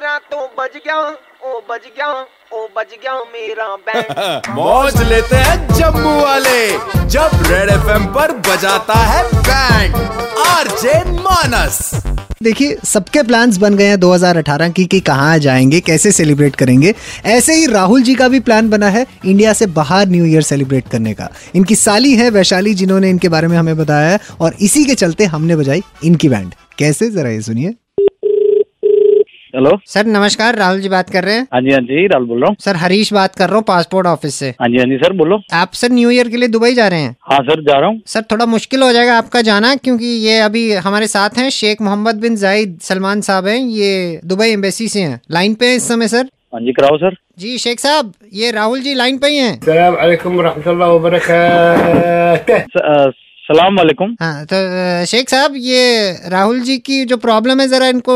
मेरा तो बज गया ओ बज गया ओ बज गया मेरा बैंड मौज लेते हैं जम्मू वाले जब रेड एफएम पर बजाता है बैंड आरजे मानस। देखिए सबके प्लान्स बन गए हैं 2018 की कि कहाँ जाएँगे कैसे सेलिब्रेट करेंगे। ऐसे ही राहुल जी का भी प्लान बना है इंडिया से बाहर न्यू ईयर सेलिब्रेट करने का। इनकी साली है वैशाली जिन्होंने इनके बारे में हमें बताया है और इसी के चलते हमने बजाई इनकी बैंड कैसे? जरा ये सुनिए। हेलो सर नमस्कार राहुल जी बात कर रहे हैं हाँ जी हाँ जी राहुल बोल रहा हूँ। सर हरीश बात कर रहा हूँ पासपोर्ट ऑफ़िस से। हाँ जी हाँ जी सर बोलो। आप सर न्यू ईयर के लिए दुबई जा रहे हैं? हाँ सर जा रहा हूँ। सर थोड़ा मुश्किल हो जाएगा आपका जाना क्योंकि ये अभी हमारे साथ हैं शेख मोहम्मद बिन जाहिद सलमान साहब हैं। ये दुबई एम्बेसी से हैं। लाइन पे हैं इस समय सर हाँ जी कराओ सर जी शेख साहब ये राहुल जी लाइन पे ही हैं। सलाम वालेकुम हाँ तो अ, शेख साहब ये राहुल जी की जो प्रॉब्लम है जरा इनको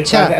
अच्छा।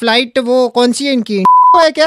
फ्लाइट वो कौन सी है इनकी है क्या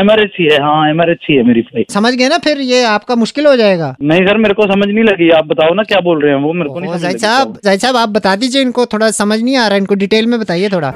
एमआरएच ही है हाँ एमआरएच ही है मेरी फ्लाइट समझ गए ना फिर ये आपका मुश्किल हो जाएगा नहीं सर मेरे को समझ नहीं लगी आप बताओ ना क्या बोल रहे हैं वो मेरे को नहीं ओहो, समझ जाहिद लगी। साहब जाहिद साहब आप बता दीजिए इनको थोड़ा समझ नहीं आ रहा इनको डिटेल में बताइए थोड़ा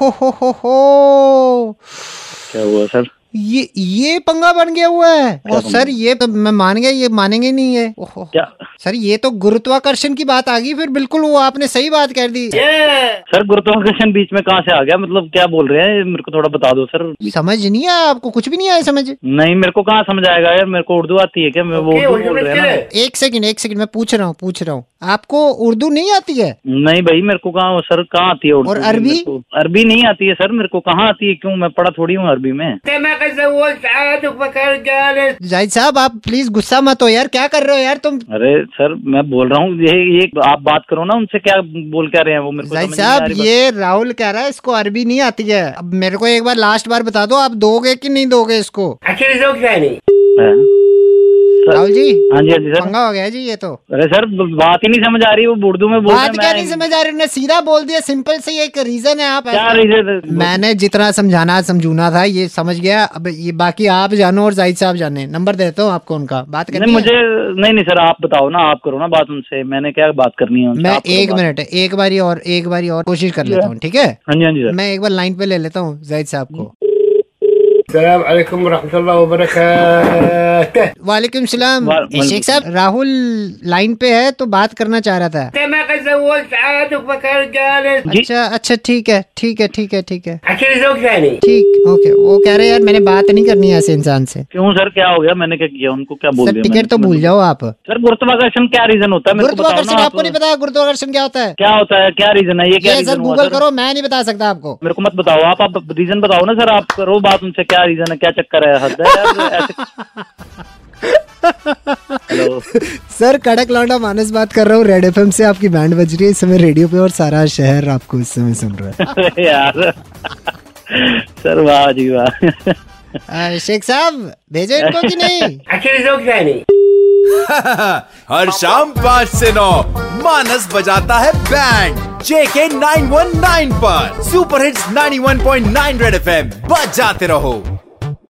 हो हो हो हो क्या हुआ सर ये ये पंगा बन गया हुआ है। और सर ये तो मैं मान गया ये मानेंगे नहीं है ओहो। क्या? सर ये तो गुरुत्वाकर्षण की बात आ गई फिर बिल्कुल वो आपने सही बात कर दी। सर गुरुत्वाकर्षण बीच में कहाँ से आ गया? मतलब क्या बोल रहे हैं? मेरे को थोड़ा बता दो सर। समझ नहीं आया आपको? कुछ भी नहीं आया समझ? नहीं मेरे को कहाँ समझ आएगा यार? मेरे को उर्दू आती है क्या? मैं वो उर्दू बोल रहे हैं एक सेकंड एक सेकंड मैं पूछ रहा हूँ पूछ रहा हूँ। आपको उर्दू नहीं आती है? नहीं भाई मेरे को कहाँ सर कहाँ आती है उर्दू? और अरबी अरबी नहीं आती है सर। मेरे को कहाँ आती है? क्यों? मैं पढ़ा थोड़ी हूँ अरबी में जाहिद साहब आप प्लीज़ गुस्सा मत हो यार क्या कर रहे हो यार तुम? अरे सर मैं बोल रहा हूँ ये ये आप बात करो ना उनसे क्या बोल कह रहे हैं वो मेरे को जाहिद साहब ये राहुल कह रहा है इसको अरबी नहीं आती है। अब मेरे को एक बार लास्ट बार बता दो आप दोगे की नहीं दोगे इसको? अच्छा राहुल जी हाँ जी हाँ जी सर। पंगा हो गया जी ये तो। अरे सर बात ही नहीं समझ आ रही वो उर्दू में बोल बात क्या नहीं समझ आ रही? उन्होंने सीधा बोल दिया सिंपल से एक रीजन है आप क्या रीजन मैंने जितना समझाना समझूना था ये समझ गया। अब ये बाकी आप जानो और जाहिद साहब जाने। नंबर देता हूँ आपको उनका। बात करनी नहीं? मुझे नहीं नहीं सर आप बताओ ना आप करो ना बात उनसे। मैंने क्या बात करनी है मैं एक मिनट एक बारी और एक बारी और कोशिश कर लेता हूँ ठीक है? हाँ जी हाँ जी सर। मैं एक बार लाइन पे ले लेता हूँ जाहिद साहब को। वालेकुम सलाम शेख साहब राहुल लाइन पे है तो बात करना चाह रहा था अच्छा अच्छा ठीक है ठीक है ठीक है ठीक है ठीक ओके वो कह रहे यार मैंने बात नहीं करनी है ऐसे इंसान से क्यों सर क्या हो गया मैंने क्या किया उनको क्या बोल सर टिकट तो भूल जाओ आप सर गुरुत्वाकर्षण क्या रीजन होता है गुरुत्वाकर्षण आपको नहीं पता गुरुत्वाकर्षण क्या होता है क्या होता है क्या रीजन है ये क्या सर गूगल करो मैं नहीं बता सकता आपको मेरे को मत बताओ आप रीजन बताओ ना सर आप करो बात उनसे क्या क्या रीजन है क्या चक्कर है? हद सर कड़क लौंडा मानस बात कर रहा हूँ। रेड एफएम से आपकी बैंड बज रही है। इस समय रेडियो पे और सारा शहर आपको इस समय सुन रहा है। यार। सर वाह जी वाह। शेख साहब भेजे इनको कि नहीं? एक्चुअली लोग क्या नहीं। हर शाम पाँच से नौ मानस बजाता है band J K nine one nine पर। Super hits nine one point nine red F M बजाते रहो।